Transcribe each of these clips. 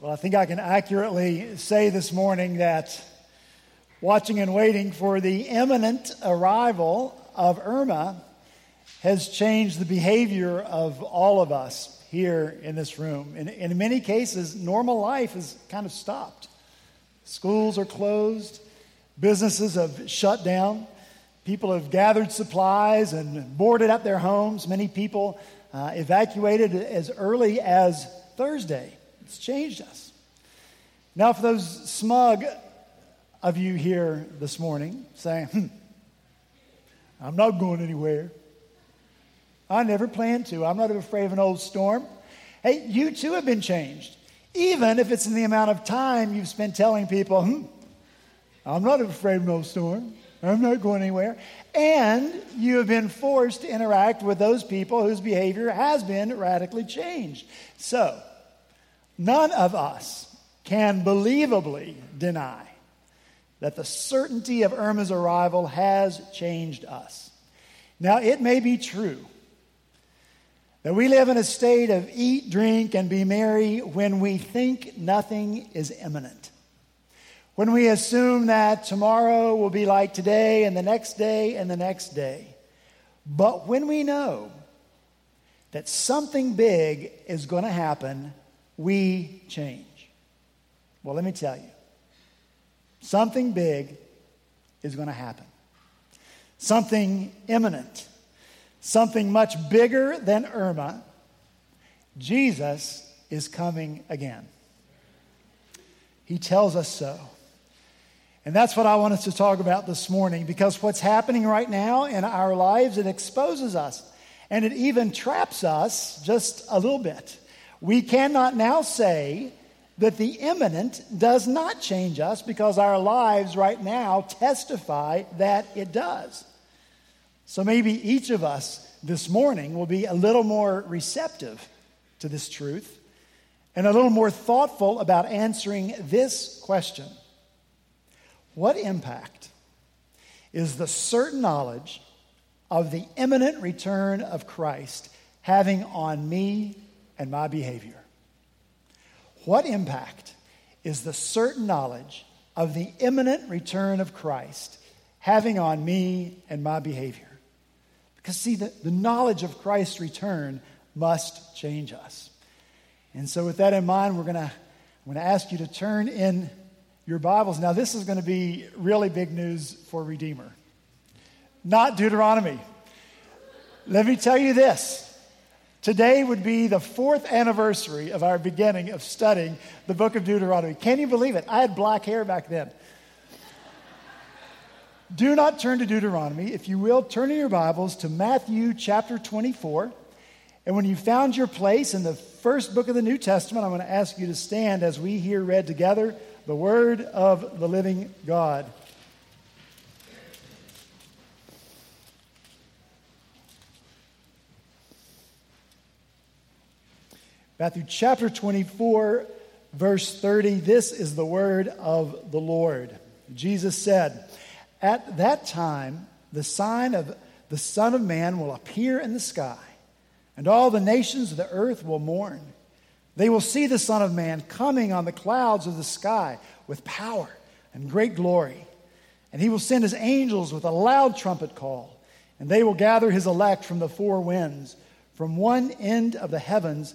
Well, I think I can accurately say this morning that watching and waiting for the imminent arrival of Irma has changed the behavior of all of us here in this room. In, in many cases, normal life has kind of stopped. Schools are closed, businesses have shut down, people have gathered supplies and boarded up their homes. Many people uh, evacuated as early as Thursday. It's changed us. Now, for those smug of you here this morning saying, hmm, I'm not going anywhere. I never planned to. I'm not afraid of an old storm. Hey, you too have been changed. Even if it's in the amount of time you've spent telling people, hmm, I'm not afraid of an old storm. I'm not going anywhere. And you have been forced to interact with those people whose behavior has been radically changed. So, None of us can believably deny that the certainty of Irma's arrival has changed us. Now, it may be true that we live in a state of eat, drink, and be merry when we think nothing is imminent. When we assume that tomorrow will be like today, and the next day, and the next day. But when we know that something big is going to happen we change? Well, let me tell you something big is going to happen, something imminent, something much bigger than Irma. Jesus is coming again. He tells us so. And that's what I want us to talk about this morning because what's happening right now in our lives, it exposes us and it even traps us just a little bit. We cannot now say that the imminent does not change us because our lives right now testify that it does. So maybe each of us this morning will be a little more receptive to this truth and a little more thoughtful about answering this question What impact is the certain knowledge of the imminent return of Christ having on me and my behavior. What impact is the certain knowledge of the imminent return of Christ having on me and my behavior? Because, see, the, the knowledge of Christ's return must change us. And so, with that in mind, we're going to I'm going to ask you to turn in your Bibles. Now, this is going to be really big news for Redeemer, not Deuteronomy. Let me tell you this Today would be the fourth anniversary of our beginning of studying the book of Deuteronomy. Can you believe it? I had black hair back then. Do not turn to Deuteronomy. If you will, turn in your Bibles to Matthew chapter 24. And when you found your place in the first book of the New Testament, I'm going to ask you to stand as we hear read together the word of the living God. Matthew chapter 24, verse 30. This is the word of the Lord. Jesus said, At that time, the sign of the Son of Man will appear in the sky, and all the nations of the earth will mourn. They will see the Son of Man coming on the clouds of the sky with power and great glory. And he will send his angels with a loud trumpet call, and they will gather his elect from the four winds, from one end of the heavens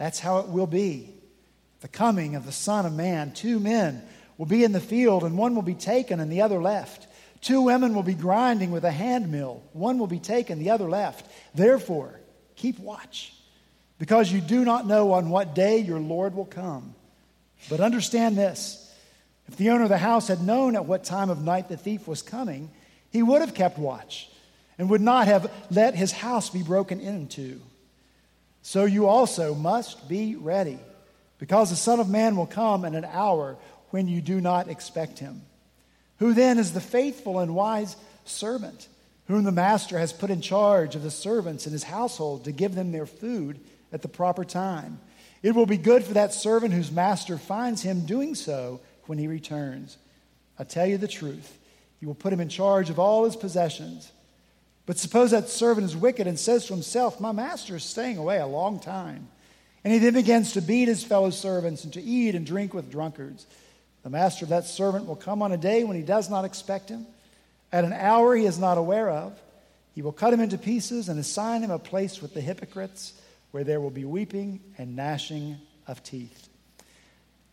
That's how it will be. The coming of the Son of Man. Two men will be in the field, and one will be taken and the other left. Two women will be grinding with a hand mill. One will be taken, the other left. Therefore, keep watch, because you do not know on what day your Lord will come. But understand this if the owner of the house had known at what time of night the thief was coming, he would have kept watch and would not have let his house be broken into. So you also must be ready, because the Son of Man will come in an hour when you do not expect him. Who then is the faithful and wise servant, whom the master has put in charge of the servants in his household to give them their food at the proper time? It will be good for that servant whose master finds him doing so when he returns. I tell you the truth, he will put him in charge of all his possessions. But suppose that servant is wicked and says to himself, My master is staying away a long time and he then begins to beat his fellow servants and to eat and drink with drunkards. The master of that servant will come on a day when he does not expect him, at an hour he is not aware of. He will cut him into pieces and assign him a place with the hypocrites, where there will be weeping and gnashing of teeth.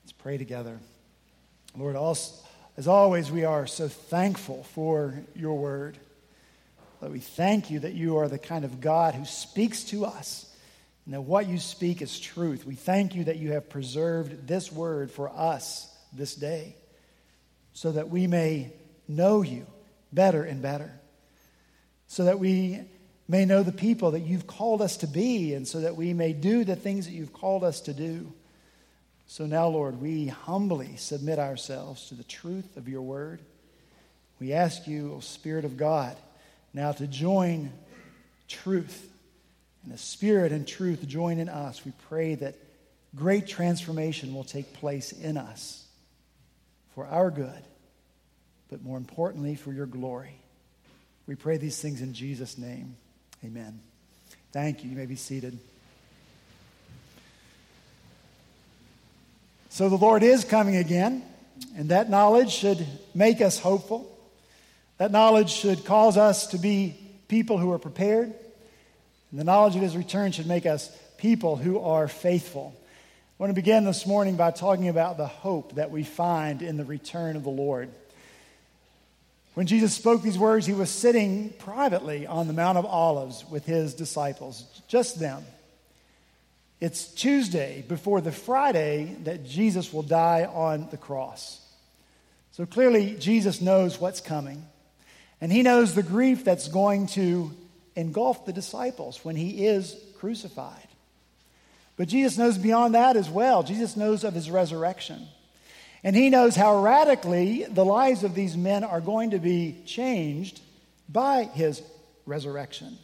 Let's pray together. Lord, as always, we are so thankful for your word. Lord, we thank you that you are the kind of God who speaks to us and that what you speak is truth. We thank you that you have preserved this word for us this day so that we may know you better and better, so that we may know the people that you've called us to be, and so that we may do the things that you've called us to do. So now, Lord, we humbly submit ourselves to the truth of your word. We ask you, O Spirit of God, now to join truth and the Spirit and truth join in us, we pray that great transformation will take place in us for our good, but more importantly, for your glory. We pray these things in Jesus' name. Amen. Thank you. You may be seated. So the Lord is coming again, and that knowledge should make us hopeful. That knowledge should cause us to be people who are prepared and the knowledge of his return should make us people who are faithful. I want to begin this morning by talking about the hope that we find in the return of the Lord. When Jesus spoke these words, he was sitting privately on the Mount of Olives with his disciples, just them. It's Tuesday before the Friday that Jesus will die on the cross. So clearly, Jesus knows what's coming, and he knows the grief that's going to engulf the disciples when he is crucified. But Jesus knows beyond that as well. Jesus knows of his resurrection. And he knows how radically the lives of these men are going to be changed by his resurrection.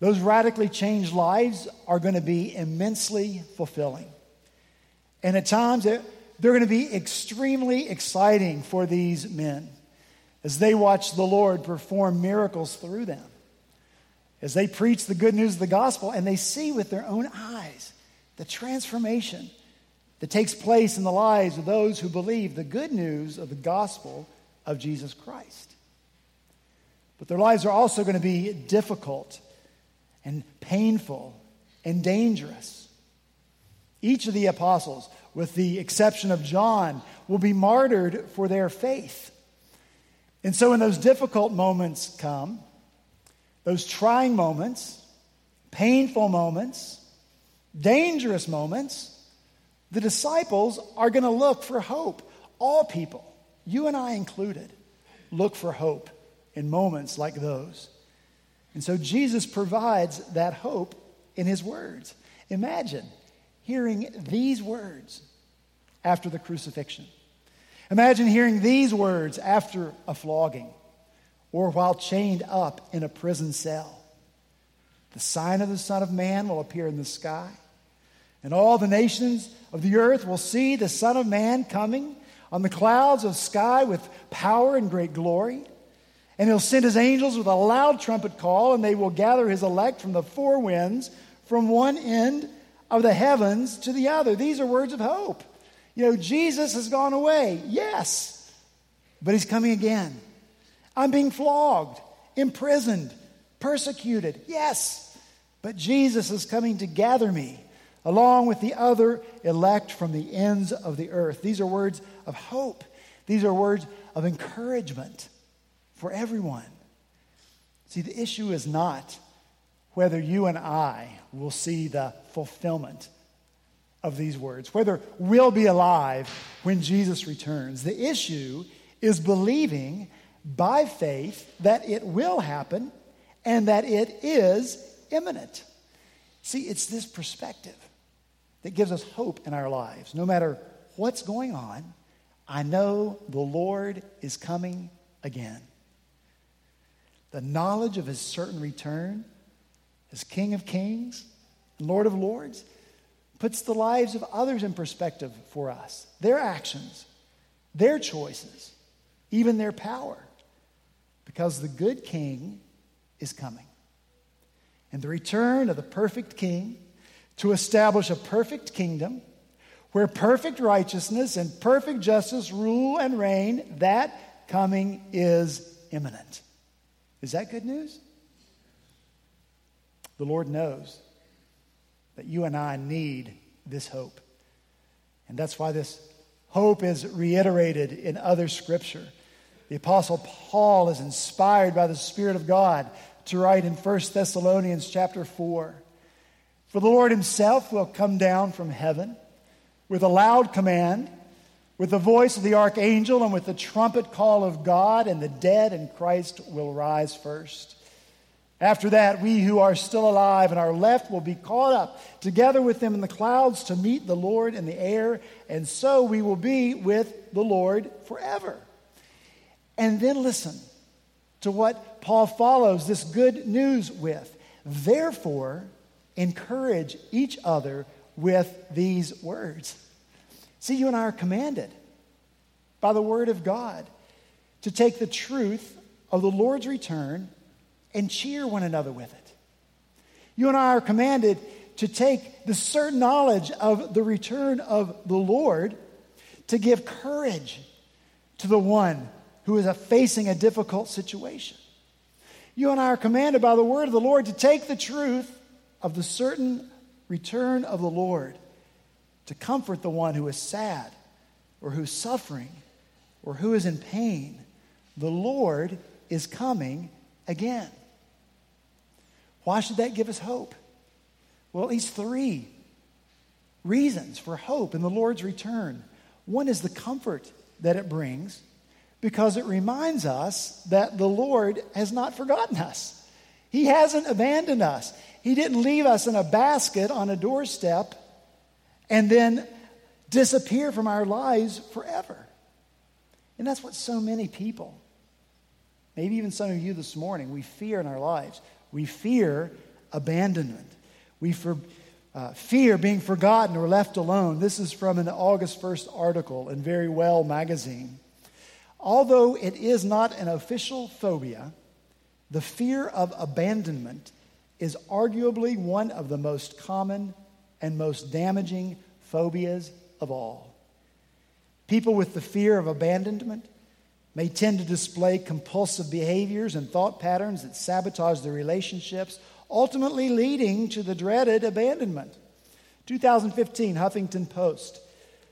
Those radically changed lives are going to be immensely fulfilling. And at times, they're going to be extremely exciting for these men as they watch the Lord perform miracles through them, as they preach the good news of the gospel and they see with their own eyes the transformation that takes place in the lives of those who believe the good news of the gospel of Jesus Christ. But their lives are also going to be difficult and painful and dangerous. Each of the apostles, with the exception of John, will be martyred for their faith. And so when those difficult moments come, those trying moments, painful moments, dangerous moments, the disciples are going to look for hope. All people, you and I included, look for hope in moments like those. And so Jesus provides that hope in his words. Imagine hearing these words after the crucifixion. Imagine hearing these words after a flogging or while chained up in a prison cell. The sign of the Son of Man will appear in the sky, and all the nations of the earth will see the Son of Man coming on the clouds of sky with power and great glory. And he'll send his angels with a loud trumpet call, and they will gather his elect from the four winds, from one end of the heavens to the other. These are words of hope. You know, Jesus has gone away. Yes. But he's coming again. I'm being flogged, imprisoned, persecuted. Yes. But Jesus is coming to gather me along with the other elect from the ends of the earth. These are words of hope. These are words of encouragement for everyone. See, the issue is not whether you and I will see the fulfillment of these words, whether we'll be alive when Jesus returns. The issue is believing by faith that it will happen and that it is imminent. See, it's this perspective that gives us hope in our lives. No matter what's going on, I know the Lord is coming again. The knowledge of his certain return as King of Kings and Lord of Lords puts the lives of others in perspective for us, their actions, their choices, even their power, because the good King is coming. And the return of the perfect King to establish a perfect kingdom where perfect righteousness and perfect justice rule and reign, that coming is imminent. Is that good news? The Lord knows that you and I need this hope. And that's why this hope is reiterated in other scripture. The apostle Paul is inspired by the spirit of God to write in 1 Thessalonians chapter 4. For the Lord himself will come down from heaven with a loud command, with the voice of the archangel, and with the trumpet call of God, and the dead in Christ will rise first. After that, we who are still alive and are left will be caught up together with them in the clouds to meet the Lord in the air, and so we will be with the Lord forever. And then listen to what Paul follows this good news with. Therefore, encourage each other with these words. See, you and I are commanded by the Word of God to take the truth of the Lord's return and cheer one another with it. You and I are commanded to take the certain knowledge of the return of the Lord to give courage to the one who is facing a difficult situation. You and I are commanded by the word of the Lord to take the truth of the certain return of the Lord to comfort the one who is sad or who's suffering or who is in pain. The Lord is coming again. Why should that give us hope? Well, at least three reasons for hope in the Lord's return. One is the comfort that it brings because it reminds us that the Lord has not forgotten us. He hasn't abandoned us. He didn't leave us in a basket on a doorstep and then disappear from our lives forever. And that's what so many people, maybe even some of you this morning, we fear in our lives. We fear abandonment. We for, uh, fear being forgotten or left alone. This is from an August 1st article in Verywell magazine. Although it is not an official phobia, the fear of abandonment is arguably one of the most common and most damaging phobias of all. People with the fear of abandonment may tend to display compulsive behaviors and thought patterns that sabotage their relationships, ultimately leading to the dreaded abandonment. 2015 Huffington Post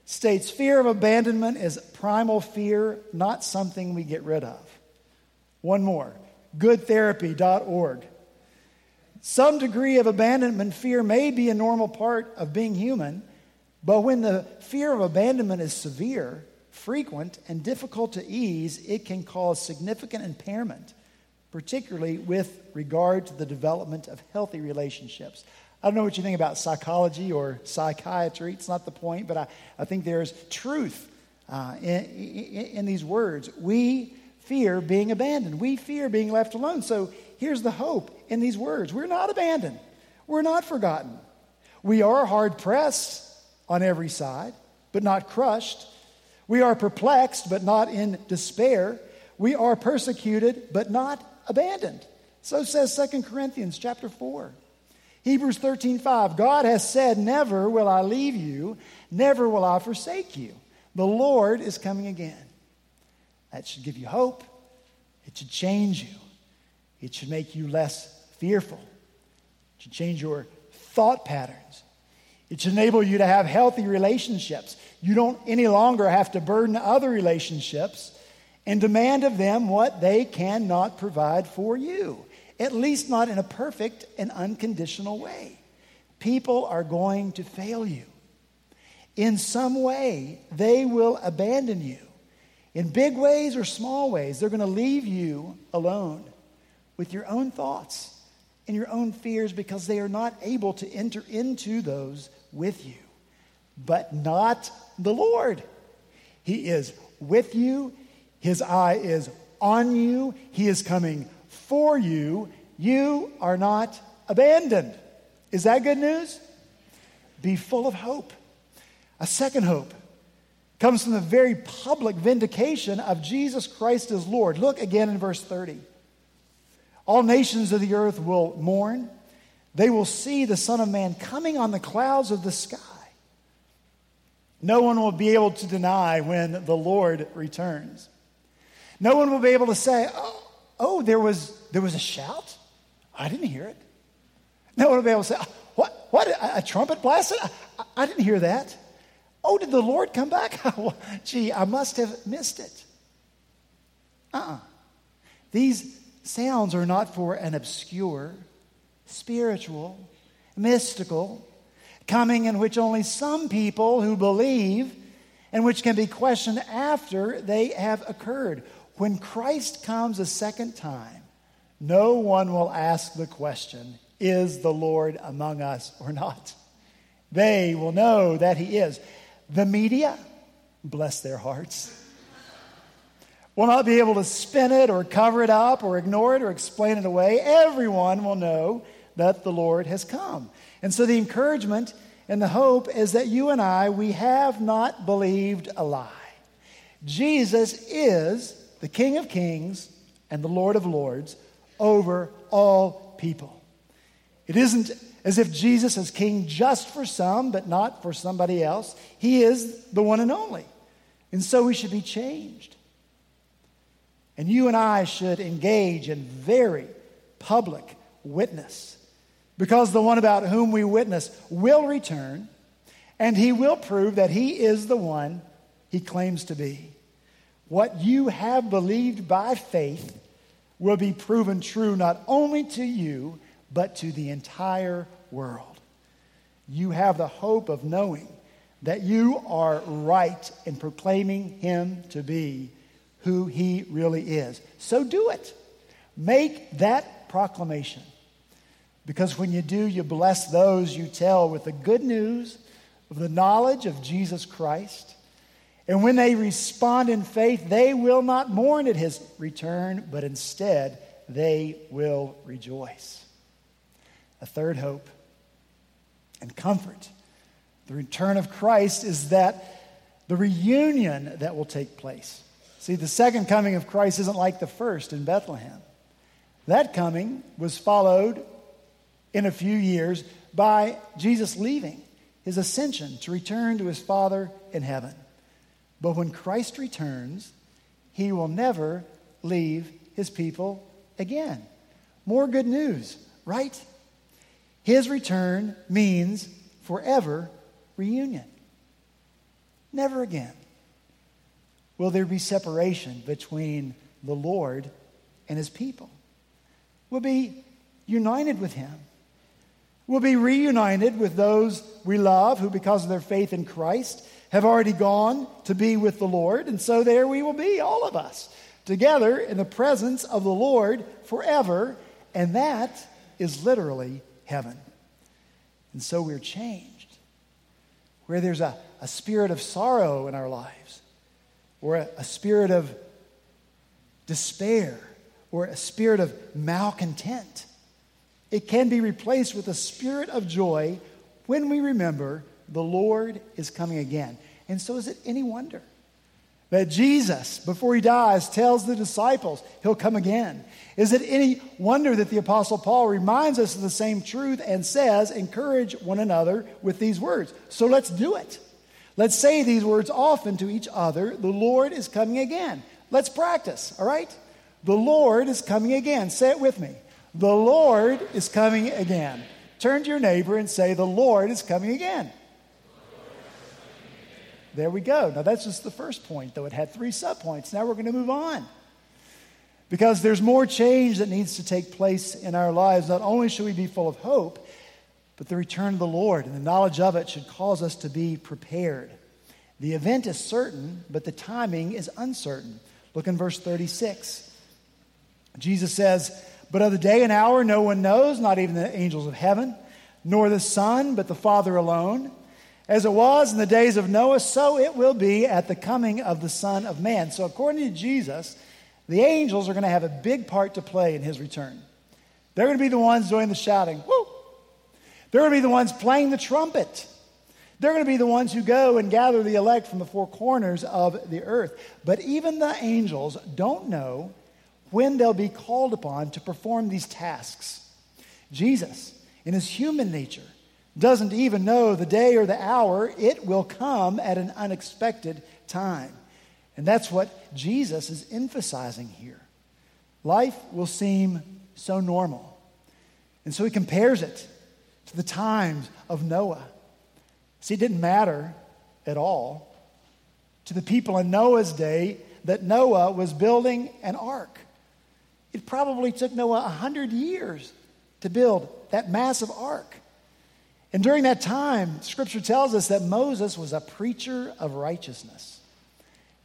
states fear of abandonment is primal fear, not something we get rid of. One more goodtherapy.org. Some degree of abandonment fear may be a normal part of being human, but when the fear of abandonment is severe, frequent, and difficult to ease, it can cause significant impairment, particularly with regard to the development of healthy relationships. I don't know what you think about psychology or psychiatry. It's not the point, but I, I think there's truth uh, in, in, in these words. We fear being abandoned, we fear being left alone. So here's the hope in these words we're not abandoned, we're not forgotten. We are hard pressed on every side, but not crushed. We are perplexed, but not in despair. We are persecuted, but not abandoned. So says Second Corinthians chapter 4. Hebrews 13, 5. God has said, Never will I leave you, never will I forsake you. The Lord is coming again. That should give you hope. It should change you. It should make you less fearful. It should change your thought patterns. It should enable you to have healthy relationships. You don't any longer have to burden other relationships and demand of them what they cannot provide for you at least not in a perfect and unconditional way. People are going to fail you. In some way, they will abandon you. In big ways or small ways, they're going to leave you alone with your own thoughts and your own fears because they are not able to enter into those with you. but not the Lord. He is with you, His eye is on you, He is coming for you. You are not abandoned. Is that good news? Be full of hope. A second hope comes from the very public vindication of Jesus Christ as Lord. Look again in verse 30. All nations of the earth will mourn. They will see the Son of Man coming on the clouds of the sky. No one will be able to deny when the Lord returns. No one will be able to say, oh, oh there, was, there was a shout? I didn't hear it. No one will be able to say, what? What? A, trumpet blasted? I, I didn't hear that. Oh, did the Lord come back? Gee, I must have missed it. Uh uh-uh. uh These sounds are not for an obscure, spiritual, mystical, coming in which only some people who believe and which can be questioned after they have occurred. When Christ comes a second time, no one will ask the question, Is the Lord among us or not? They will know that He is. The media, bless their hearts, will not be able to spin it or cover it up or ignore it or explain it away. Everyone will know that the Lord has come. And so the encouragement and the hope is that you and I, we have not believed a lie. Jesus is the King of kings and the Lord of lords over all people. It isn't as if Jesus is king just for some, but not for somebody else. He is the one and only. And so we should be changed. And you and I should engage in very public witness because the one about whom we witness will return and he will prove that he is the one he claims to be. What you have believed by faith will be proven true not only to you, but to the entire world. You have the hope of knowing that you are right in proclaiming him to be who he really is. So do it. Make that proclamation. Because when you do, you bless those you tell with the good news of the knowledge of Jesus Christ. And when they respond in faith, they will not mourn at his return, but instead they will rejoice. A third hope and comfort. The return of Christ is that the reunion that will take place. See, the second coming of Christ isn't like the first in Bethlehem. That coming was followed in a few years by Jesus leaving, his ascension to return to his Father in heaven. But when Christ returns, he will never leave his people again. More good news, right? His return means forever reunion. Never again will there be separation between the Lord and his people. We'll be united with him. We'll be reunited with those we love who, because of their faith in Christ, have already gone to be with the Lord. And so there we will be, all of us, together in the presence of the Lord forever. And that is literally heaven. And so we're changed. Where there's a, a spirit of sorrow in our lives, or a, a spirit of despair, or a spirit of malcontent, it can be replaced with a spirit of joy when we remember the Lord is coming again. And so is it any wonder that Jesus, before he dies, tells the disciples he'll come again. Is it any wonder that the Apostle Paul reminds us of the same truth and says, encourage one another with these words? So let's do it. Let's say these words often to each other. The Lord is coming again. Let's practice, all right? The Lord is coming again. Say it with me. The Lord is coming again. Turn to your neighbor and say, The Lord is coming again. There we go. Now, that's just the first point, though. It had three subpoints. Now we're going to move on. Because there's more change that needs to take place in our lives. Not only should we be full of hope, but the return of the Lord and the knowledge of it should cause us to be prepared. The event is certain, but the timing is uncertain. Look in verse 36. Jesus says, But of the day and hour no one knows, not even the angels of heaven, nor the Son, but the Father alone. As it was in the days of Noah, so it will be at the coming of the Son of Man. So, according to Jesus, the angels are going to have a big part to play in his return. They're going to be the ones doing the shouting, woo! They're going to be the ones playing the trumpet. They're going to be the ones who go and gather the elect from the four corners of the earth. But even the angels don't know when they'll be called upon to perform these tasks. Jesus, in his human nature, doesn't even know the day or the hour. It will come at an unexpected time. And that's what Jesus is emphasizing here. Life will seem so normal. And so he compares it to the times of Noah. See, it didn't matter at all to the people in Noah's day that Noah was building an ark. It probably took Noah 100 years to build that massive ark. And during that time, scripture tells us that Moses was a preacher of righteousness.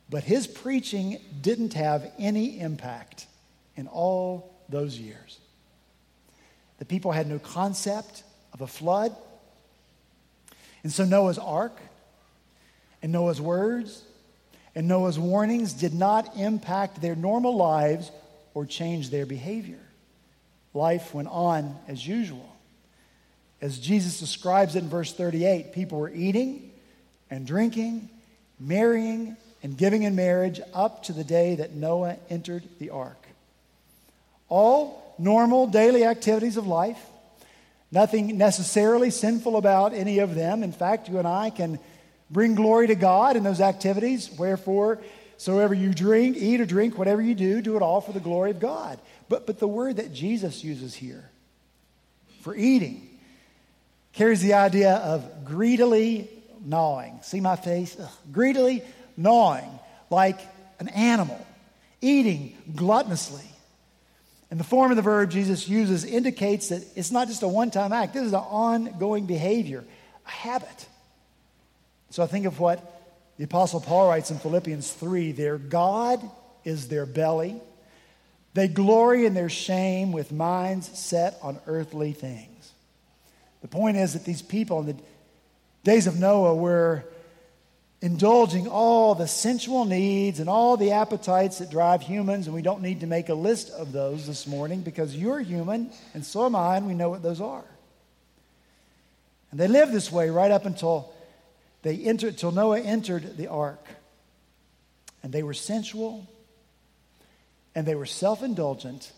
But his preaching didn't have any impact in all those years. The people had no concept of a flood. And so Noah's ark and Noah's words and Noah's warnings did not impact their normal lives or change their behavior. Life went on as usual. As Jesus describes it in verse 38, people were eating and drinking, marrying and giving in marriage up to the day that Noah entered the ark. All normal daily activities of life, nothing necessarily sinful about any of them. In fact, you and I can bring glory to God in those activities. Wherefore, soever you drink, eat or drink, whatever you do, do it all for the glory of God. But, but the word that Jesus uses here for eating carries the idea of greedily gnawing. See my face? Ugh. Greedily gnawing, like an animal, eating gluttonously. And the form of the verb Jesus uses indicates that it's not just a one time act, this is an ongoing behavior, a habit. So I think of what the Apostle Paul writes in Philippians 3 their God is their belly. They glory in their shame with minds set on earthly things. The point is that these people in the days of Noah were indulging all the sensual needs and all the appetites that drive humans, and we don't need to make a list of those this morning because you're human and so am I, and we know what those are. And they lived this way right up until they entered, until Noah entered the ark. And they were sensual and they were self indulgent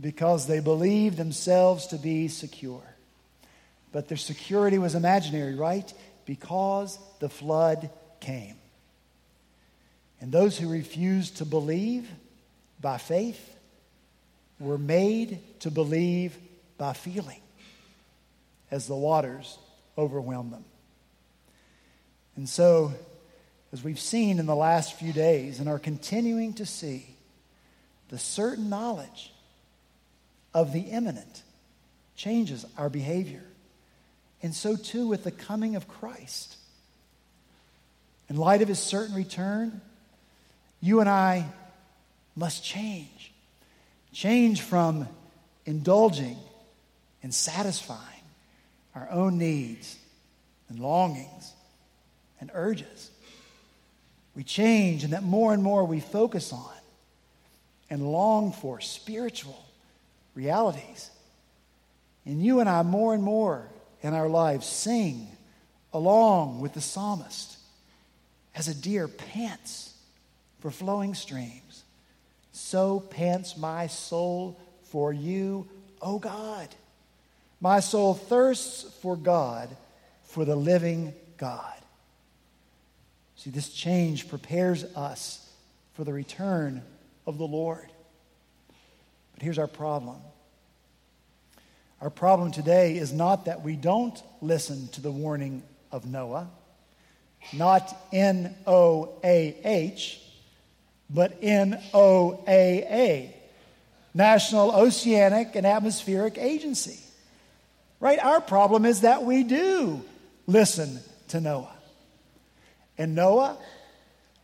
because they believed themselves to be secure. But their security was imaginary, right? Because the flood came. And those who refused to believe by faith were made to believe by feeling as the waters overwhelmed them. And so, as we've seen in the last few days and are continuing to see, the certain knowledge of the imminent changes our behavior. And so too with the coming of Christ. In light of his certain return, you and I must change. Change from indulging and satisfying our own needs and longings and urges. We change, and that more and more we focus on and long for spiritual realities. And you and I, more and more, in our lives sing along with the psalmist as a deer pants for flowing streams. So pants my soul for you, O God. My soul thirsts for God, for the living God. See, this change prepares us for the return of the Lord. But here's our problem our problem today is not that we don't listen to the warning of Noah, not N O A H, but N O A A, National Oceanic and Atmospheric Agency. Right? Our problem is that we do listen to Noah. And Noah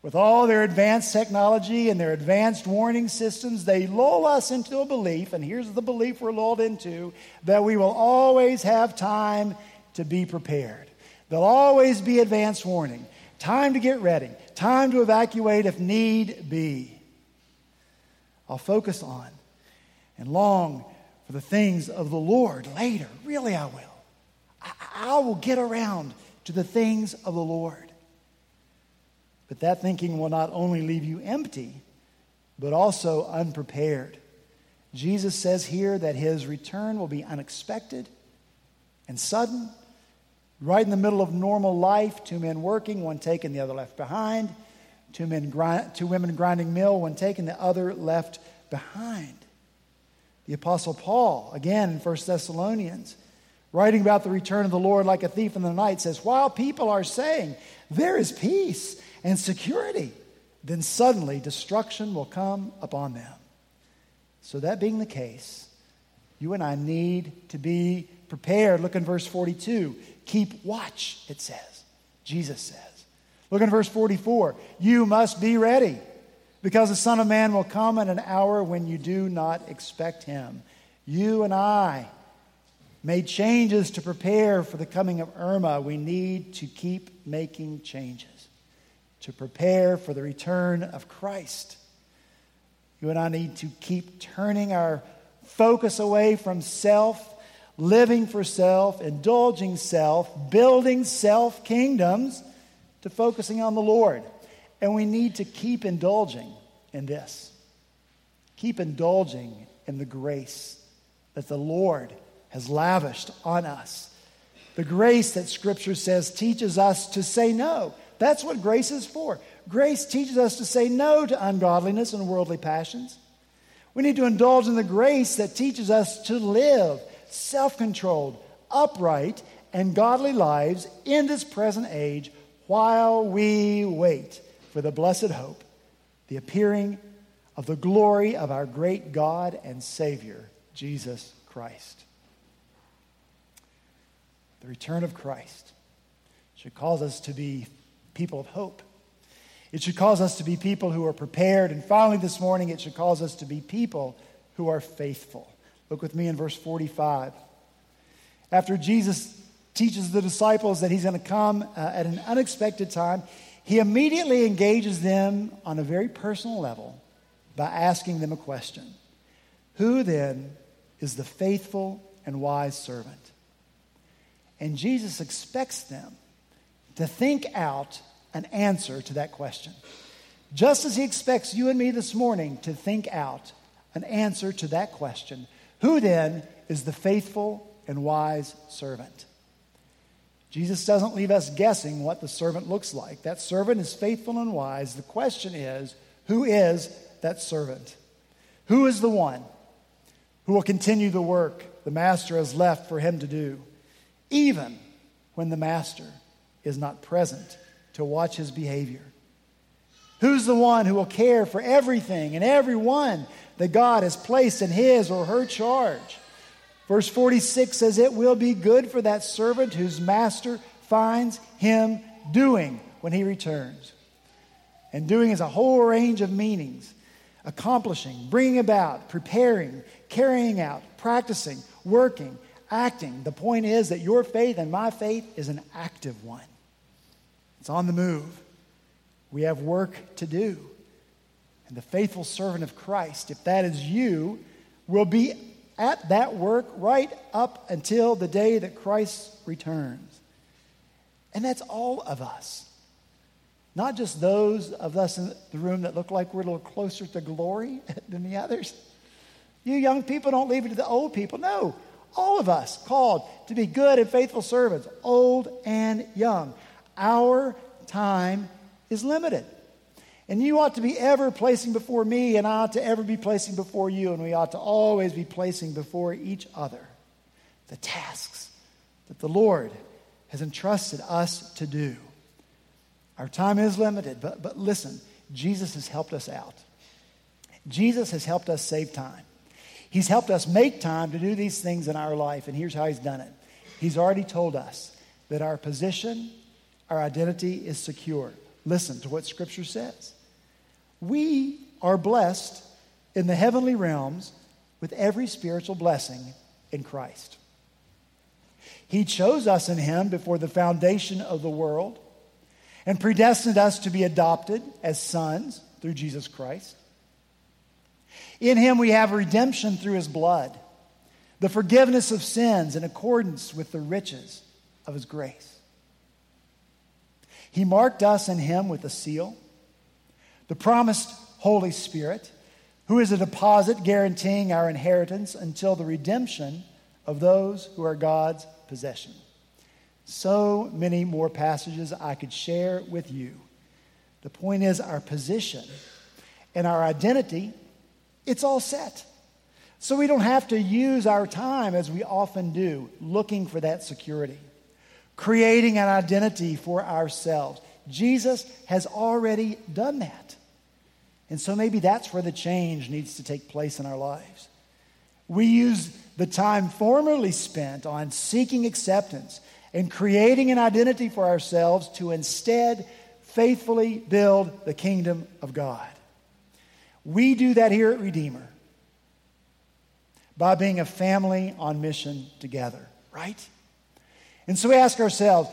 with all their advanced technology and their advanced warning systems, they lull us into a belief, and here's the belief we're lulled into that we will always have time to be prepared, There'll always be advance warning, time to get ready, time to evacuate if need be. I'll focus on and long for the things of the Lord later. Really, I will. I, I will get around to the things of the Lord. But that thinking will not only leave you empty, but also unprepared. Jesus says here that his return will be unexpected and sudden, right in the middle of normal life, two men working, one taken, the other left behind, two, men grind, two women grinding mill, one taken, the other left behind. The Apostle Paul, again in 1 Thessalonians, writing about the return of the Lord like a thief in the night, says, While people are saying, There is peace and security, then suddenly destruction will come upon them. So, that being the case, you and I need to be prepared. Look in verse 42. Keep watch, it says. Jesus says. Look in verse 44. You must be ready because the Son of Man will come at an hour when you do not expect him. You and I made changes to prepare for the coming of Irma. We need to keep making changes to prepare for the return of Christ. You and I need to keep turning our focus away from self, living for self, indulging self, building self kingdoms, to focusing on the Lord. And we need to keep indulging in this. Keep indulging in the grace that the Lord has lavished on us. The grace that Scripture says teaches us to say no. That's what grace is for. Grace teaches us to say no to ungodliness and worldly passions. We need to indulge in the grace that teaches us to live self controlled, upright, and godly lives in this present age while we wait for the blessed hope, the appearing of the glory of our great God and Savior, Jesus Christ. The return of Christ should cause us to be people of hope it should cause us to be people who are prepared. And finally, this morning, it should cause us to be people who are faithful. Look with me in verse 45. After Jesus teaches the disciples that he's going to come uh, at an unexpected time, he immediately engages them on a very personal level by asking them a question Who then is the faithful and wise servant? And Jesus expects them to think out an answer to that question. Just as he expects you and me this morning to think out an answer to that question who then is the faithful and wise servant? Jesus doesn't leave us guessing what the servant looks like. That servant is faithful and wise. The question is who is that servant? Who is the one who will continue the work the master has left for him to do, even when the master is not present to watch his behavior? Who's the one who will care for everything and everyone that God has placed in his or her charge? Verse 46 says, It will be good for that servant whose master finds him doing when he returns. And doing is a whole range of meanings accomplishing, bringing about, preparing, carrying out, practicing, working, acting. The point is that your faith and my faith is an active one. It's on the move. We have work to do. And the faithful servant of Christ, if that is you, will be at that work right up until the day that Christ returns. And that's all of us. Not just those of us in the room that look like we're a little closer to glory than the others. You young people don't leave it to the old people. No, all of us called to be good and faithful servants, old and young. Our time is limited. And you ought to be ever placing before me, and I ought to ever be placing before you, and we ought to always be placing before each other the tasks that the Lord has entrusted us to do. Our time is limited, but, but listen, Jesus has helped us out. Jesus has helped us save time. He's helped us make time to do these things in our life, and here's how He's done it. He's already told us that our position our identity is secure. Listen to what Scripture says. We are blessed in the heavenly realms with every spiritual blessing in Christ. He chose us in Him before the foundation of the world and predestined us to be adopted as sons through Jesus Christ. In Him we have redemption through His blood, the forgiveness of sins in accordance with the riches of His grace. He marked us in Him with a seal, the promised Holy Spirit, who is a deposit guaranteeing our inheritance until the redemption of those who are God's possession. So many more passages I could share with you. The point is, our position and our identity, it's all set. So we don't have to use our time as we often do, looking for that security, creating an identity for ourselves. Jesus has already done that. And so maybe that's where the change needs to take place in our lives. We use the time formerly spent on seeking acceptance and creating an identity for ourselves to instead faithfully build the kingdom of God. We do that here at Redeemer by being a family on mission together, right? And so we ask ourselves,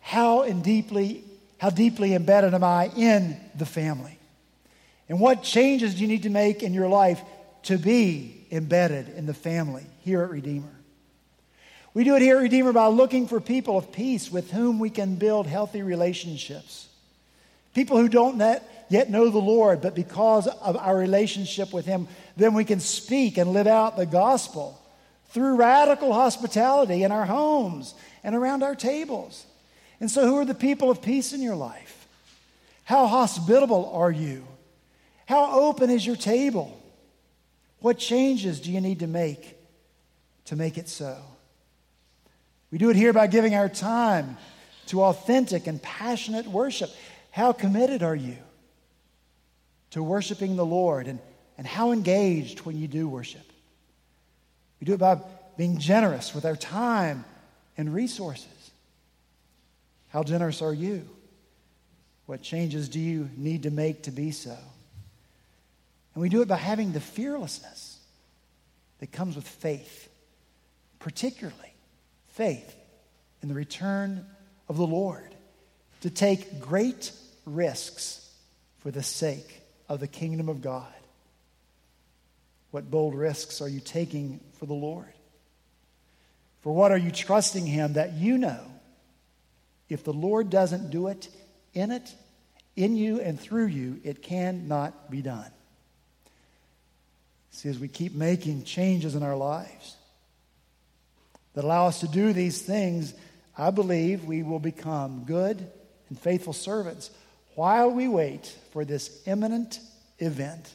how and deeply, how deeply embedded am I in the family? And what changes do you need to make in your life to be embedded in the family here at Redeemer? We do it here at Redeemer by looking for people of peace with whom we can build healthy relationships. People who don't yet know the Lord, but because of our relationship with Him, then we can speak and live out the gospel through radical hospitality in our homes and around our tables. And so, who are the people of peace in your life? How hospitable are you? How open is your table? What changes do you need to make to make it so? We do it here by giving our time to authentic and passionate worship. How committed are you to worshiping the Lord and, and how engaged when you do worship? We do it by being generous with our time and resources. How generous are you? What changes do you need to make to be so? And we do it by having the fearlessness that comes with faith, particularly faith in the return of the Lord, to take great risks for the sake of the kingdom of God. What bold risks are you taking for the Lord? For what are you trusting Him that you know if the Lord doesn't do it in it, in you, and through you, it cannot be done? See, as we keep making changes in our lives, that allow us to do these things, I believe we will become good and faithful servants while we wait for this imminent event,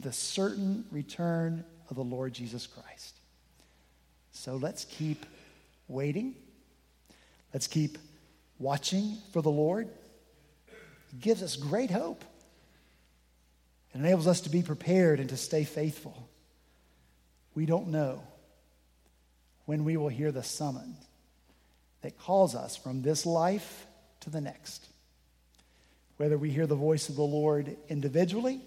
the certain return of the Lord Jesus Christ. So let's keep waiting. Let's keep watching for the Lord. It gives us great hope. It enables us to be prepared and to stay faithful. We don't know when we will hear the summons that calls us from this life to the next. Whether we hear the voice of the Lord individually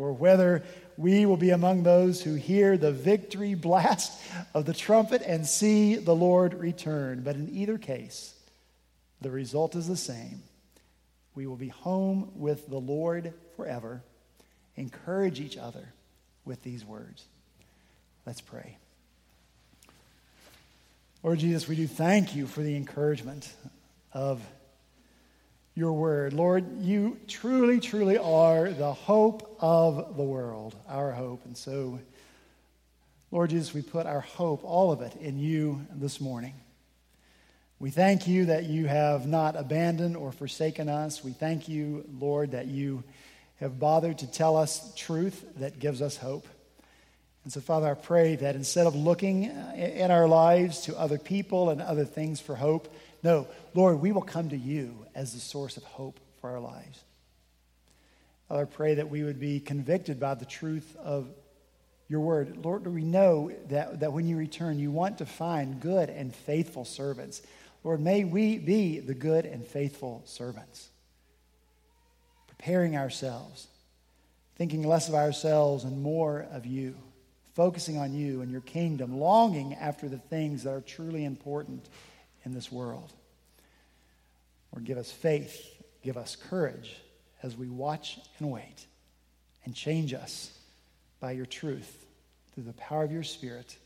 or whether we will be among those who hear the victory blast of the trumpet and see the Lord return. But in either case, the result is the same. We will be home with the Lord forever. Encourage each other with these words. Let's pray. Lord Jesus, we do thank you for the encouragement of your word. Lord, you truly, truly are the hope of the world, our hope. And so, Lord Jesus, we put our hope, all of it, in you this morning. We thank you that you have not abandoned or forsaken us. We thank you, Lord, that you have bothered to tell us truth that gives us hope. And so, Father, I pray that instead of looking in our lives to other people and other things for hope, no, Lord, we will come to you as the source of hope for our lives. Father, I pray that we would be convicted by the truth of your word. Lord, we know that, that when you return, you want to find good and faithful servants. Lord, may we be the good and faithful servants, preparing ourselves, thinking less of ourselves and more of you focusing on you and your kingdom, longing after the things that are truly important in this world. Lord, give us faith, give us courage as we watch and wait, and change us by your truth through the power of your Spirit.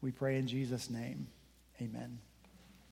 We pray in Jesus' name. Amen.